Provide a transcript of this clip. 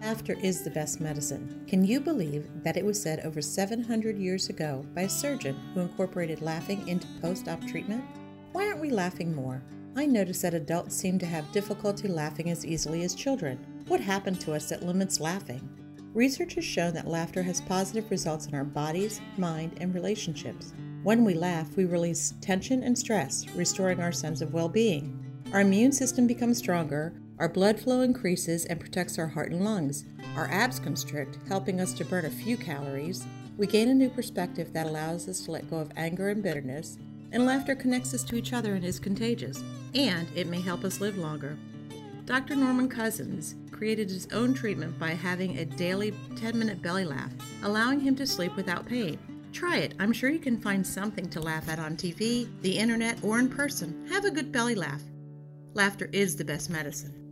Laughter is the best medicine. Can you believe that it was said over 700 years ago by a surgeon who incorporated laughing into post op treatment? Why aren't we laughing more? I notice that adults seem to have difficulty laughing as easily as children. What happened to us that limits laughing? Research has shown that laughter has positive results in our bodies, mind, and relationships. When we laugh, we release tension and stress, restoring our sense of well being. Our immune system becomes stronger, our blood flow increases and protects our heart and lungs. Our abs constrict, helping us to burn a few calories. We gain a new perspective that allows us to let go of anger and bitterness. And laughter connects us to each other and is contagious. And it may help us live longer. Dr. Norman Cousins created his own treatment by having a daily 10 minute belly laugh, allowing him to sleep without pain. Try it. I'm sure you can find something to laugh at on TV, the internet, or in person. Have a good belly laugh. Laughter is the best medicine.